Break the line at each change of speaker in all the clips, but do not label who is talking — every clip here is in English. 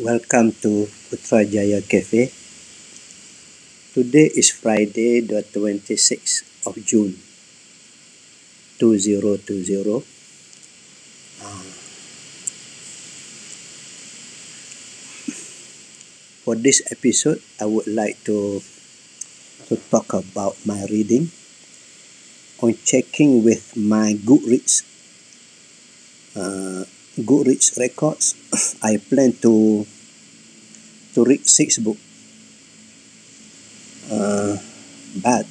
Welcome to Putrajaya Cafe. Today is Friday, the 26th of June, 2020. Uh, for this episode, I would like to, to talk about my reading. On checking with my Goodreads, uh, Goodreads records, I plan to to read six books. Uh, but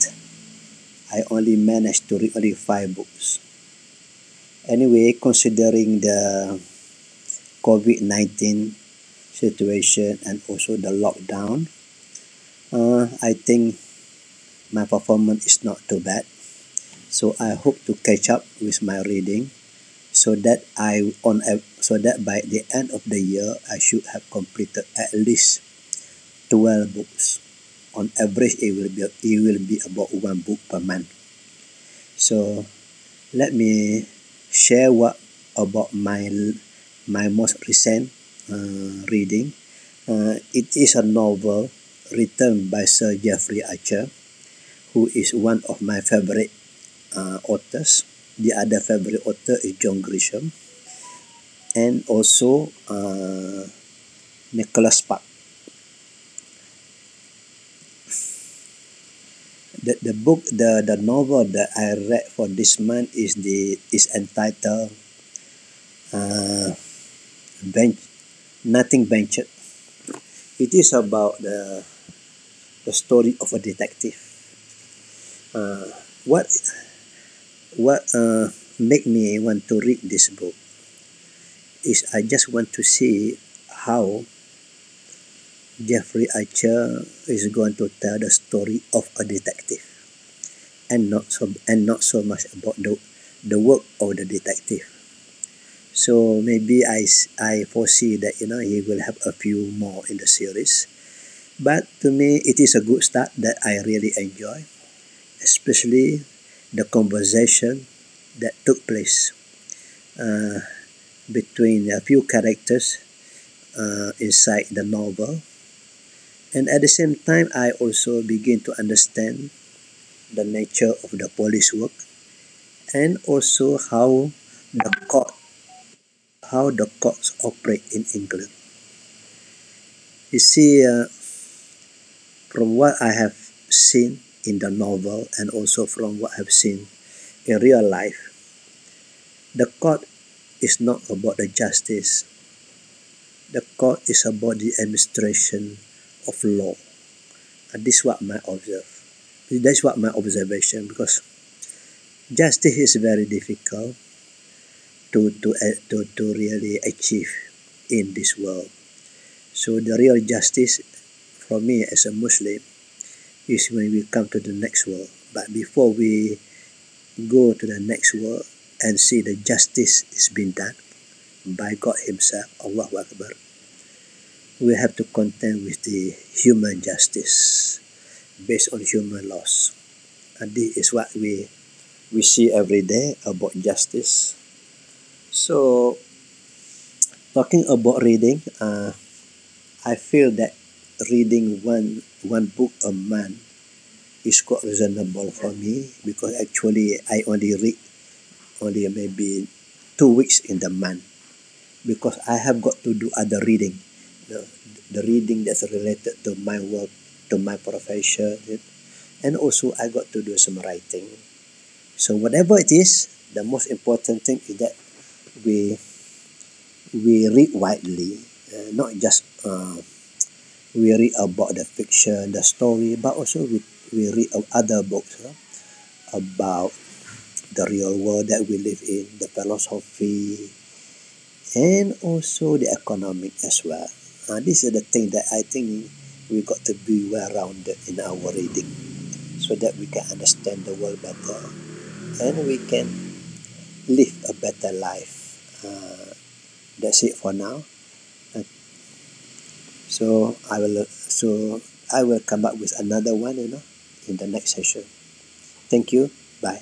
I only managed to read only five books. Anyway, considering the COVID 19 situation and also the lockdown, uh, I think my performance is not too bad. So I hope to catch up with my reading so that I on so that by the end of the year I should have completed at least 12 books. On average, it will be it will be about one book per month. So let me share what about my my most recent uh, reading. Uh, it is a novel written by Sir Jeffrey Archer, who is one of my favorite uh, authors. The other favorite author is John Grisham, and also uh, Nicholas Spark. The, the book, the, the novel that I read for this month is the is entitled uh, Bench, Nothing Ventured. It is about the the story of a detective. Uh, what what uh, make me want to read this book is I just want to see how Jeffrey Archer is going to tell the story of a detective and not so and not so much about the the work of the detective. So maybe I, I foresee that you know he will have a few more in the series. But to me it is a good start that I really enjoy, especially the conversation that took place uh, between a few characters uh, inside the novel. And at the same time, I also begin to understand the nature of the police work and also how the court how the courts operate in England. You see, uh, from what I have seen in the novel and also from what I've seen in real life, the court is not about the justice. The court is about the administration of law. And this is what my observe. That's what my observation because justice is very difficult to to eh, to, to really achieve in this world. So the real justice for me as a Muslim is when we come to the next world. But before we go to the next world and see the justice is being done by God Himself, Allah Akbar, we have to contend with the human justice based on human laws. And this is what we we see every day about justice. So, talking about reading, uh, I feel that reading one one book a month is quite reasonable for me because actually I only read only maybe two weeks in the month because I have got to do other reading, the, the reading that's related to my work, to my profession, and also I got to do some writing. So whatever it is, the most important thing is that we we read widely, uh, not just uh, we read about the fiction, the story, but also we, we read other books uh, about the real world that we live in, the philosophy, and also the economic as well. Uh, this is the thing that I think we got to be well rounded in our reading so that we can understand the world better and we can live a better life. Uh, that's it for now. So I will so I will come up with another one, you know, in the next session. Thank you. Bye.